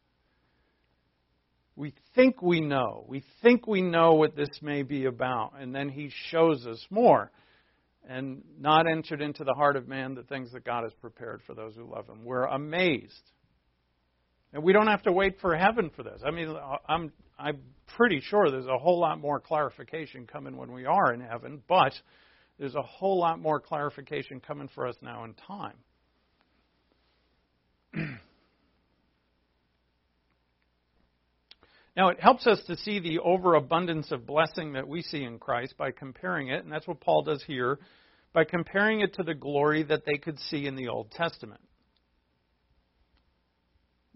We think we know. We think we know what this may be about, and then he shows us more. And not entered into the heart of man the things that God has prepared for those who love him. We're amazed. And we don't have to wait for heaven for this. I mean, I'm, I'm pretty sure there's a whole lot more clarification coming when we are in heaven, but there's a whole lot more clarification coming for us now in time. Now, it helps us to see the overabundance of blessing that we see in Christ by comparing it, and that's what Paul does here, by comparing it to the glory that they could see in the Old Testament.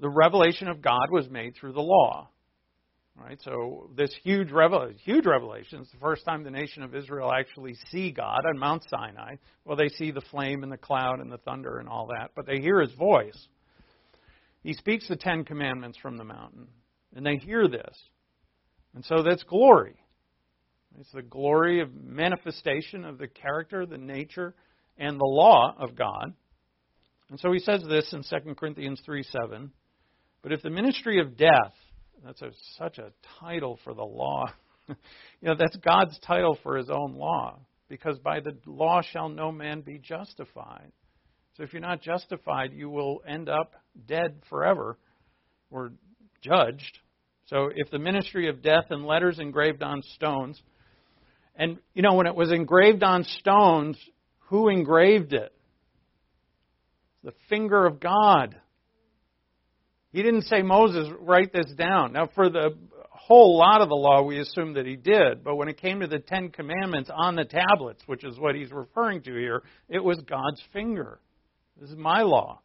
The revelation of God was made through the law. Right? So this huge revelation, huge revelation, it's the first time the nation of Israel actually see God on Mount Sinai. Well, they see the flame and the cloud and the thunder and all that, but they hear his voice. He speaks the Ten Commandments from the mountain. And they hear this. And so that's glory. It's the glory of manifestation of the character, the nature, and the law of God. And so he says this in 2 Corinthians 3 7. But if the ministry of death, that's a, such a title for the law, you know, that's God's title for his own law. Because by the law shall no man be justified. So if you're not justified, you will end up dead forever or judged. So if the ministry of death and letters engraved on stones, and you know, when it was engraved on stones, who engraved it? The finger of God. He didn't say, Moses, write this down. Now, for the whole lot of the law, we assume that he did. But when it came to the Ten Commandments on the tablets, which is what he's referring to here, it was God's finger. This is my law.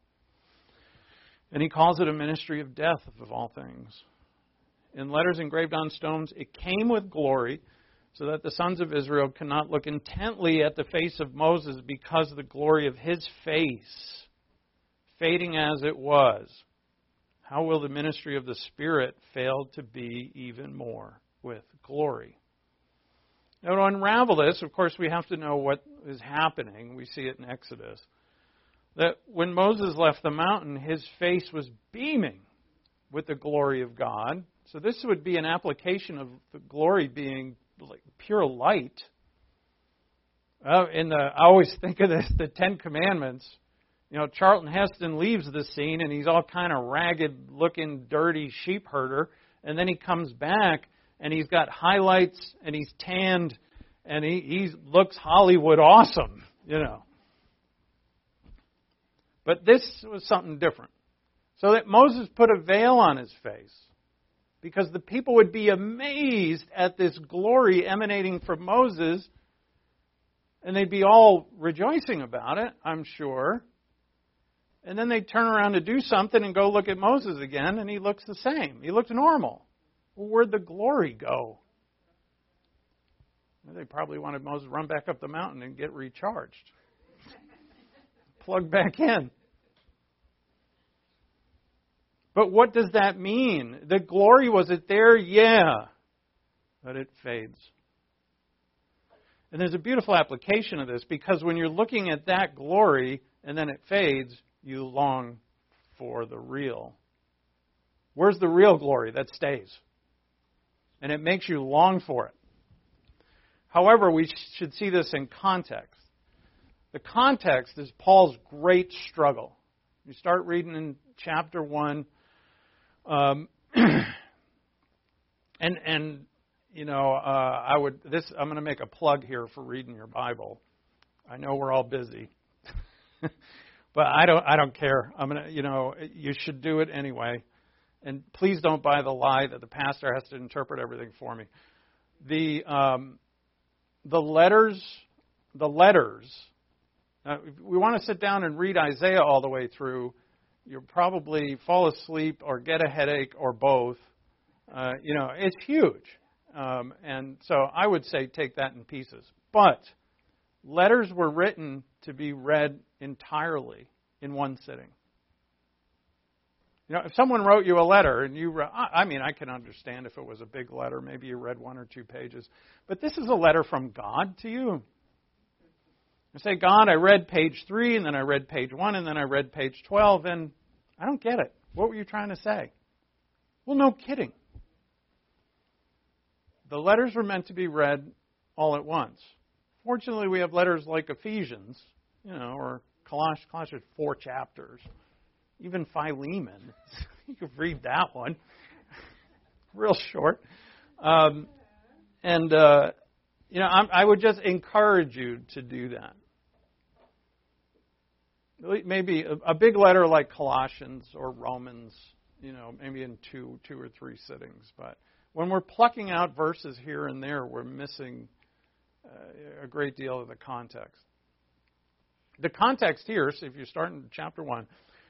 And he calls it a ministry of death, of all things. In letters engraved on stones, it came with glory, so that the sons of Israel cannot look intently at the face of Moses because of the glory of his face, fading as it was how will the ministry of the Spirit fail to be even more with glory? Now, to unravel this, of course, we have to know what is happening. We see it in Exodus. That when Moses left the mountain, his face was beaming with the glory of God. So, this would be an application of the glory being pure light. Uh, in the, I always think of this the Ten Commandments you know, Charlton Heston leaves the scene and he's all kind of ragged looking, dirty sheep herder. And then he comes back and he's got highlights and he's tanned and he, he looks Hollywood awesome, you know. But this was something different. So that Moses put a veil on his face because the people would be amazed at this glory emanating from Moses and they'd be all rejoicing about it, I'm sure. And then they turn around to do something and go look at Moses again, and he looks the same. He looks normal. Well, where'd the glory go? They probably wanted Moses to run back up the mountain and get recharged. Plug back in. But what does that mean? The glory, was it there? Yeah. But it fades. And there's a beautiful application of this because when you're looking at that glory and then it fades, you long for the real. Where's the real glory that stays? And it makes you long for it. However, we should see this in context. The context is Paul's great struggle. You start reading in chapter 1, um, and, and, you know, uh, I would, this, I'm going to make a plug here for reading your Bible. I know we're all busy. But I don't I don't care. I'm gonna you know you should do it anyway. And please don't buy the lie that the pastor has to interpret everything for me. The um, the letters the letters. Uh, we want to sit down and read Isaiah all the way through. You'll probably fall asleep or get a headache or both. Uh, you know, it's huge. Um, and so I would say take that in pieces. But letters were written to be read entirely in one sitting. You know, if someone wrote you a letter and you, re- I mean, I can understand if it was a big letter, maybe you read one or two pages, but this is a letter from God to you. You say, God, I read page three, and then I read page one, and then I read page 12, and I don't get it. What were you trying to say? Well, no kidding. The letters were meant to be read all at once. Fortunately, we have letters like Ephesians, you know, or Colossians, Colossians four chapters. Even Philemon, you could read that one, real short. Um, and uh, you know, I'm, I would just encourage you to do that. Maybe a, a big letter like Colossians or Romans, you know, maybe in two, two or three sittings. But when we're plucking out verses here and there, we're missing uh, a great deal of the context. The context here, so if you start in chapter 1,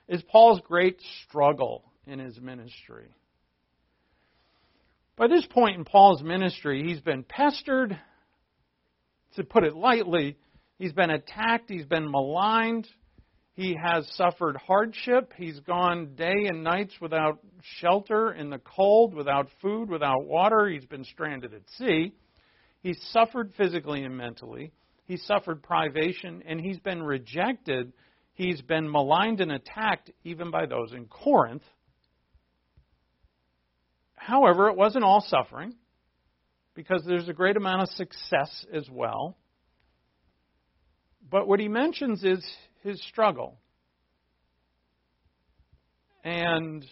is Paul's great struggle in his ministry. By this point in Paul's ministry, he's been pestered, to put it lightly, he's been attacked, he's been maligned, he has suffered hardship, he's gone day and nights without shelter in the cold, without food, without water, he's been stranded at sea. He's suffered physically and mentally. He's suffered privation and he's been rejected. He's been maligned and attacked even by those in Corinth. However, it wasn't all suffering. because there's a great amount of success as well. But what he mentions is his struggle. And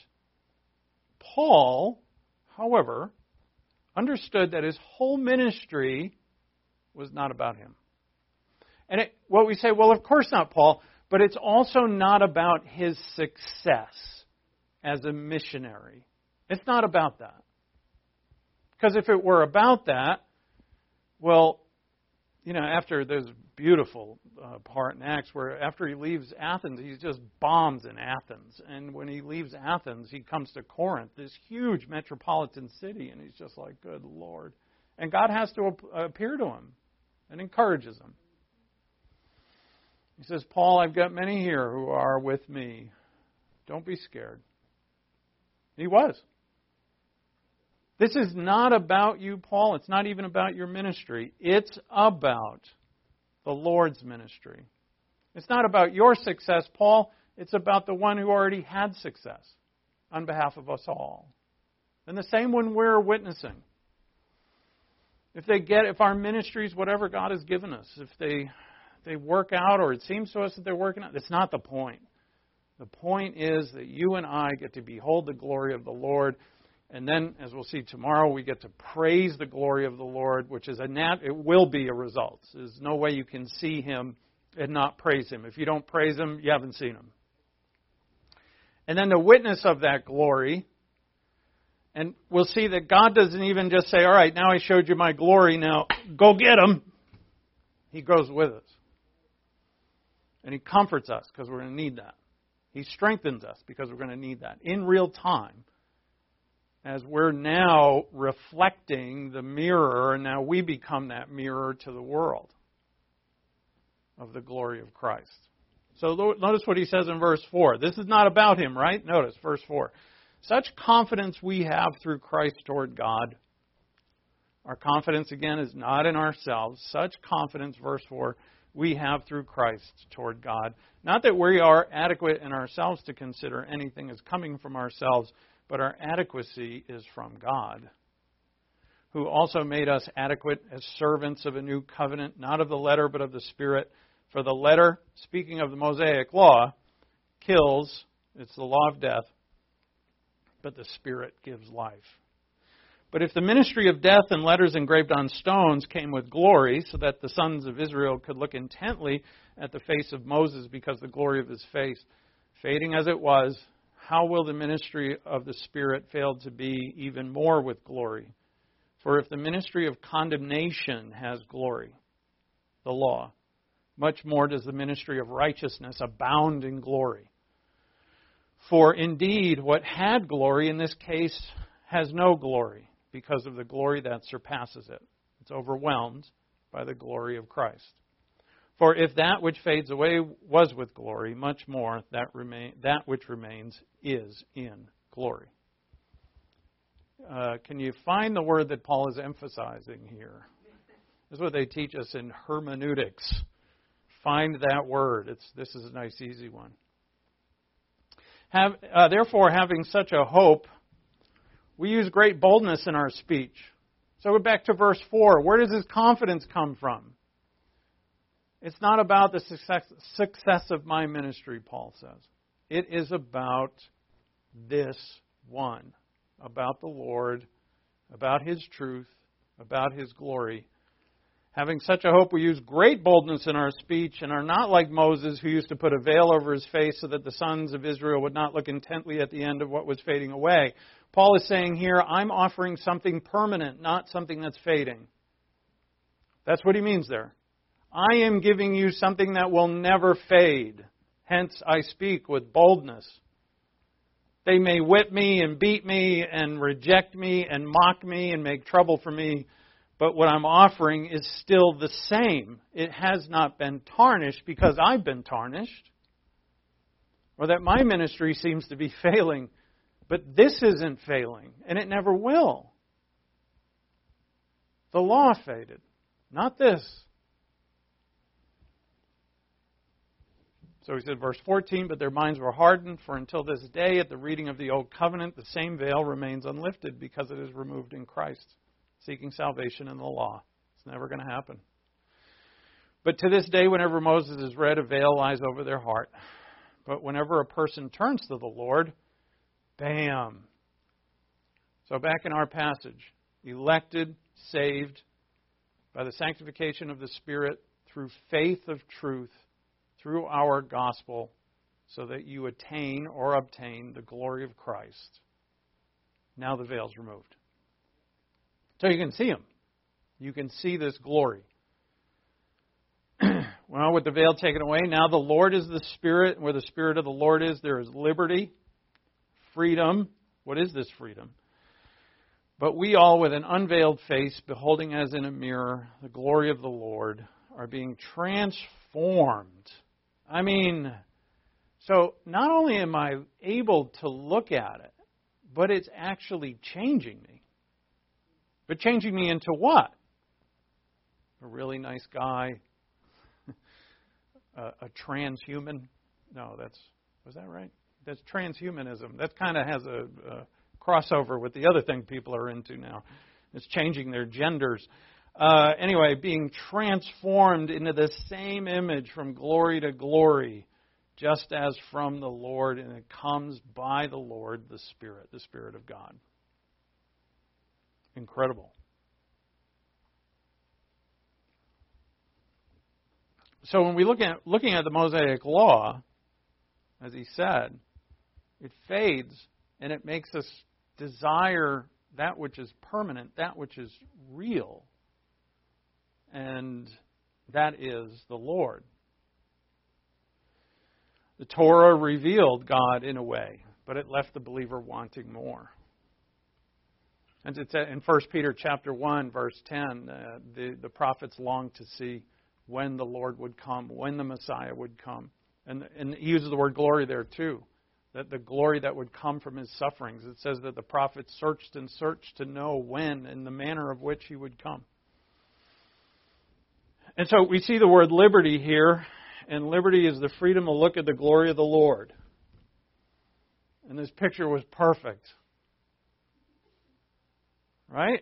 Paul, however, understood that his whole ministry was not about him. And it, what we say, well, of course not, Paul, but it's also not about his success as a missionary. It's not about that. Because if it were about that, well, you know, after there's a beautiful uh, part in Acts where after he leaves Athens, he just bombs in Athens. And when he leaves Athens, he comes to Corinth, this huge metropolitan city, and he's just like, good Lord. And God has to appear to him and encourages him. He says, Paul, I've got many here who are with me. Don't be scared. He was. This is not about you, Paul. It's not even about your ministry. It's about the Lord's ministry. It's not about your success, Paul. It's about the one who already had success on behalf of us all. And the same when we're witnessing. If they get, if our ministries, whatever God has given us, if they, they work out or it seems to us that they're working out, that's not the point. The point is that you and I get to behold the glory of the Lord and then, as we'll see tomorrow, we get to praise the glory of the Lord, which is a nat- it will be a result. There's no way you can see Him and not praise Him. If you don't praise Him, you haven't seen Him. And then the witness of that glory, and we'll see that God doesn't even just say, All right, now I showed you my glory, now go get Him. He goes with us. And He comforts us because we're going to need that. He strengthens us because we're going to need that in real time as we're now reflecting the mirror, and now we become that mirror to the world of the glory of Christ. So notice what he says in verse 4. This is not about him, right? Notice verse 4. Such confidence we have through Christ toward God. Our confidence, again, is not in ourselves. Such confidence, verse 4, we have through Christ toward God. Not that we are adequate in ourselves to consider anything as coming from ourselves but our adequacy is from God, who also made us adequate as servants of a new covenant, not of the letter, but of the Spirit. For the letter, speaking of the Mosaic law, kills, it's the law of death, but the Spirit gives life. But if the ministry of death and letters engraved on stones came with glory, so that the sons of Israel could look intently at the face of Moses because the glory of his face, fading as it was, how will the ministry of the Spirit fail to be even more with glory? For if the ministry of condemnation has glory, the law, much more does the ministry of righteousness abound in glory. For indeed, what had glory in this case has no glory because of the glory that surpasses it. It's overwhelmed by the glory of Christ. For if that which fades away was with glory, much more that, remain, that which remains is in glory. Uh, can you find the word that Paul is emphasizing here? This is what they teach us in hermeneutics. Find that word. It's, this is a nice, easy one. Have, uh, therefore, having such a hope, we use great boldness in our speech. So we're back to verse 4. Where does his confidence come from? It's not about the success, success of my ministry, Paul says. It is about this one, about the Lord, about His truth, about His glory. Having such a hope, we use great boldness in our speech and are not like Moses, who used to put a veil over his face so that the sons of Israel would not look intently at the end of what was fading away. Paul is saying here, I'm offering something permanent, not something that's fading. That's what he means there. I am giving you something that will never fade. Hence, I speak with boldness. They may whip me and beat me and reject me and mock me and make trouble for me, but what I'm offering is still the same. It has not been tarnished because I've been tarnished, or that my ministry seems to be failing, but this isn't failing, and it never will. The law faded, not this. So he said, verse 14, but their minds were hardened, for until this day, at the reading of the Old Covenant, the same veil remains unlifted because it is removed in Christ. seeking salvation in the law. It's never going to happen. But to this day, whenever Moses is read, a veil lies over their heart. But whenever a person turns to the Lord, bam. So back in our passage, elected, saved by the sanctification of the Spirit through faith of truth, through our gospel, so that you attain or obtain the glory of Christ. Now the veil's removed. So you can see him. You can see this glory. well, with the veil taken away, now the Lord is the Spirit. And where the Spirit of the Lord is, there is liberty, freedom. What is this freedom? But we all, with an unveiled face, beholding as in a mirror the glory of the Lord, are being transformed. I mean, so not only am I able to look at it, but it's actually changing me. But changing me into what? A really nice guy, a, a transhuman. No, that's was that right? That's transhumanism. That kind of has a, a crossover with the other thing people are into now. It's changing their genders. Uh, anyway, being transformed into the same image from glory to glory, just as from the Lord, and it comes by the Lord, the Spirit, the Spirit of God. Incredible. So when we look at looking at the Mosaic law, as he said, it fades and it makes us desire that which is permanent, that which is real. And that is the Lord. The Torah revealed God in a way, but it left the believer wanting more. And it's in 1 Peter chapter 1, verse 10, uh, the, the prophets longed to see when the Lord would come, when the Messiah would come. And, and he uses the word glory there too that the glory that would come from his sufferings. It says that the prophets searched and searched to know when and the manner of which he would come. And so we see the word liberty here, and liberty is the freedom to look at the glory of the Lord. And this picture was perfect. Right?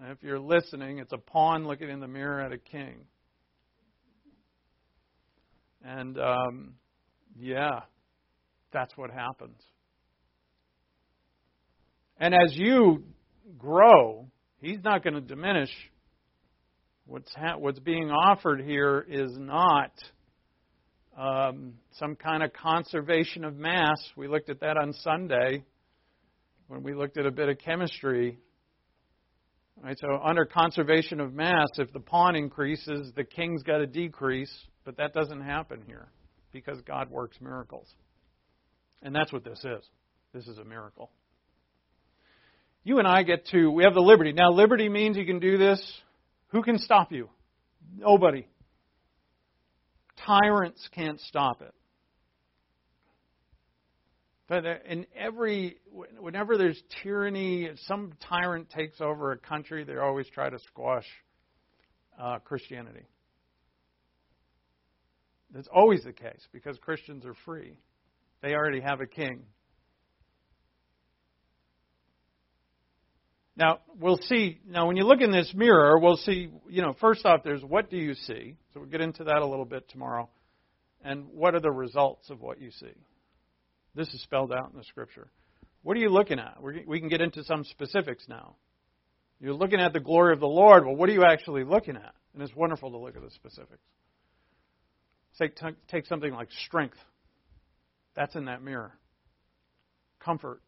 And if you're listening, it's a pawn looking in the mirror at a king. And um, yeah, that's what happens. And as you grow, he's not going to diminish. What's, ha- what's being offered here is not um, some kind of conservation of mass. We looked at that on Sunday when we looked at a bit of chemistry. Right, so under conservation of mass, if the pawn increases, the king's got to decrease, but that doesn't happen here because God works miracles. And that's what this is. This is a miracle. You and I get to, we have the liberty. Now, liberty means you can do this. Who can stop you? Nobody. Tyrants can't stop it. But uh, in every, whenever there's tyranny, some tyrant takes over a country, they always try to squash uh, Christianity. That's always the case because Christians are free. They already have a king. Now, we'll see. Now, when you look in this mirror, we'll see, you know, first off, there's what do you see? So we'll get into that a little bit tomorrow. And what are the results of what you see? This is spelled out in the scripture. What are you looking at? We can get into some specifics now. You're looking at the glory of the Lord. Well, what are you actually looking at? And it's wonderful to look at the specifics. Say, take something like strength. That's in that mirror. Comfort,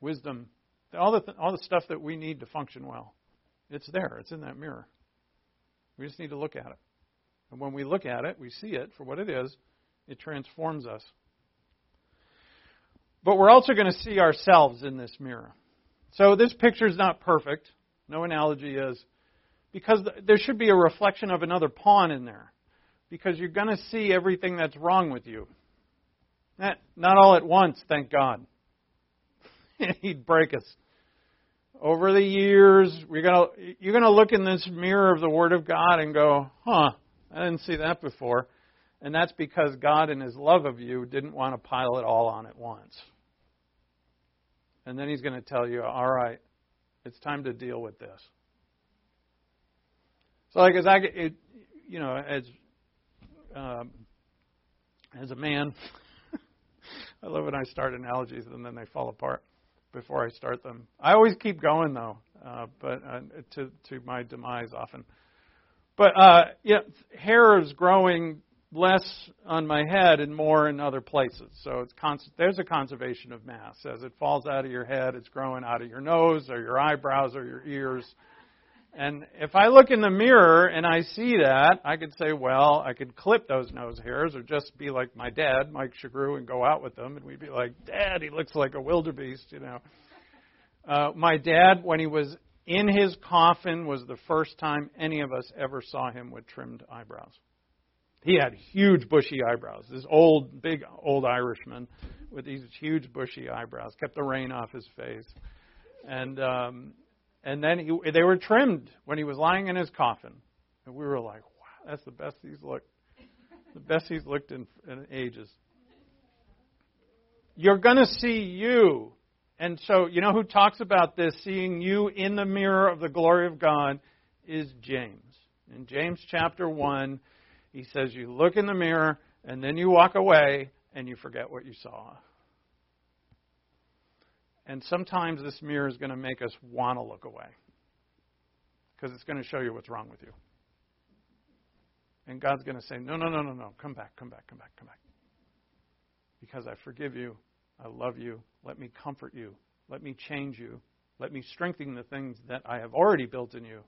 wisdom, all the, th- all the stuff that we need to function well. It's there, it's in that mirror. We just need to look at it. And when we look at it, we see it for what it is, it transforms us. But we're also going to see ourselves in this mirror. So this picture is not perfect. No analogy is. Because there should be a reflection of another pawn in there because you're going to see everything that's wrong with you. Not all at once, thank God. He'd break us. Over the years, we're gonna, you're going to look in this mirror of the Word of God and go, huh, I didn't see that before. And that's because God, in His love of you, didn't want to pile it all on at once. And then He's going to tell you, all right, It's time to deal with this. So, like as I, it, you know, as um, as a man, I love when I start analogies and then they fall apart before I start them. I always keep going though, uh, but uh, to to my demise often. But uh, yeah, hair is growing less on my head and more in other places. So it's cons- there's a conservation of mass. As it falls out of your head, it's growing out of your nose or your eyebrows or your ears. And if I look in the mirror and I see that, I could say, well, I could clip those nose hairs or just be like my dad, Mike Shagru, and go out with them. And we'd be like, Dad, he looks like a wildebeest, you know. Uh, my dad, when he was in his coffin, was the first time any of us ever saw him with trimmed eyebrows. He had huge bushy eyebrows. This old, big, old Irishman with these huge bushy eyebrows kept the rain off his face, and um, and then he, they were trimmed when he was lying in his coffin, and we were like, wow, that's the best he's looked, the best he's looked in, in ages. You're going to see you. And so, you know who talks about this, seeing you in the mirror of the glory of God, is James. In James chapter 1, he says, You look in the mirror, and then you walk away, and you forget what you saw. And sometimes this mirror is going to make us want to look away because it's going to show you what's wrong with you. And God's going to say, No, no, no, no, no. Come back, come back, come back, come back. Because I forgive you. I love you. Let me comfort you. Let me change you. Let me strengthen the things that I have already built in you.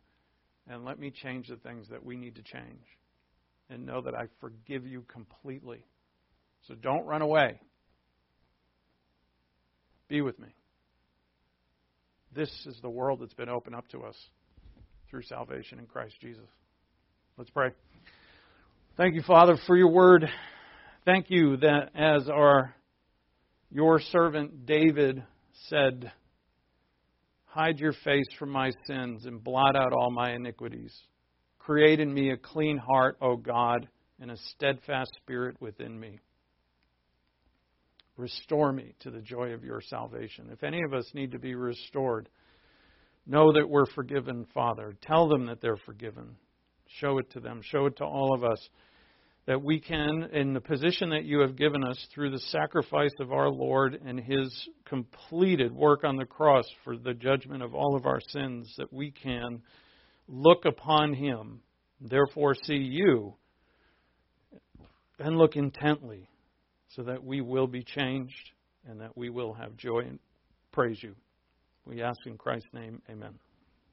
And let me change the things that we need to change. And know that I forgive you completely. So don't run away. Be with me. This is the world that's been opened up to us through salvation in Christ Jesus. Let's pray. Thank you, Father, for your word. Thank you that as our your servant David said, Hide your face from my sins and blot out all my iniquities. Create in me a clean heart, O God, and a steadfast spirit within me. Restore me to the joy of your salvation. If any of us need to be restored, know that we're forgiven, Father. Tell them that they're forgiven. Show it to them. Show it to all of us that we can, in the position that you have given us through the sacrifice of our Lord and his completed work on the cross for the judgment of all of our sins, that we can look upon him, therefore see you, and look intently so that we will be changed and that we will have joy and praise you. We ask in Christ's name, amen.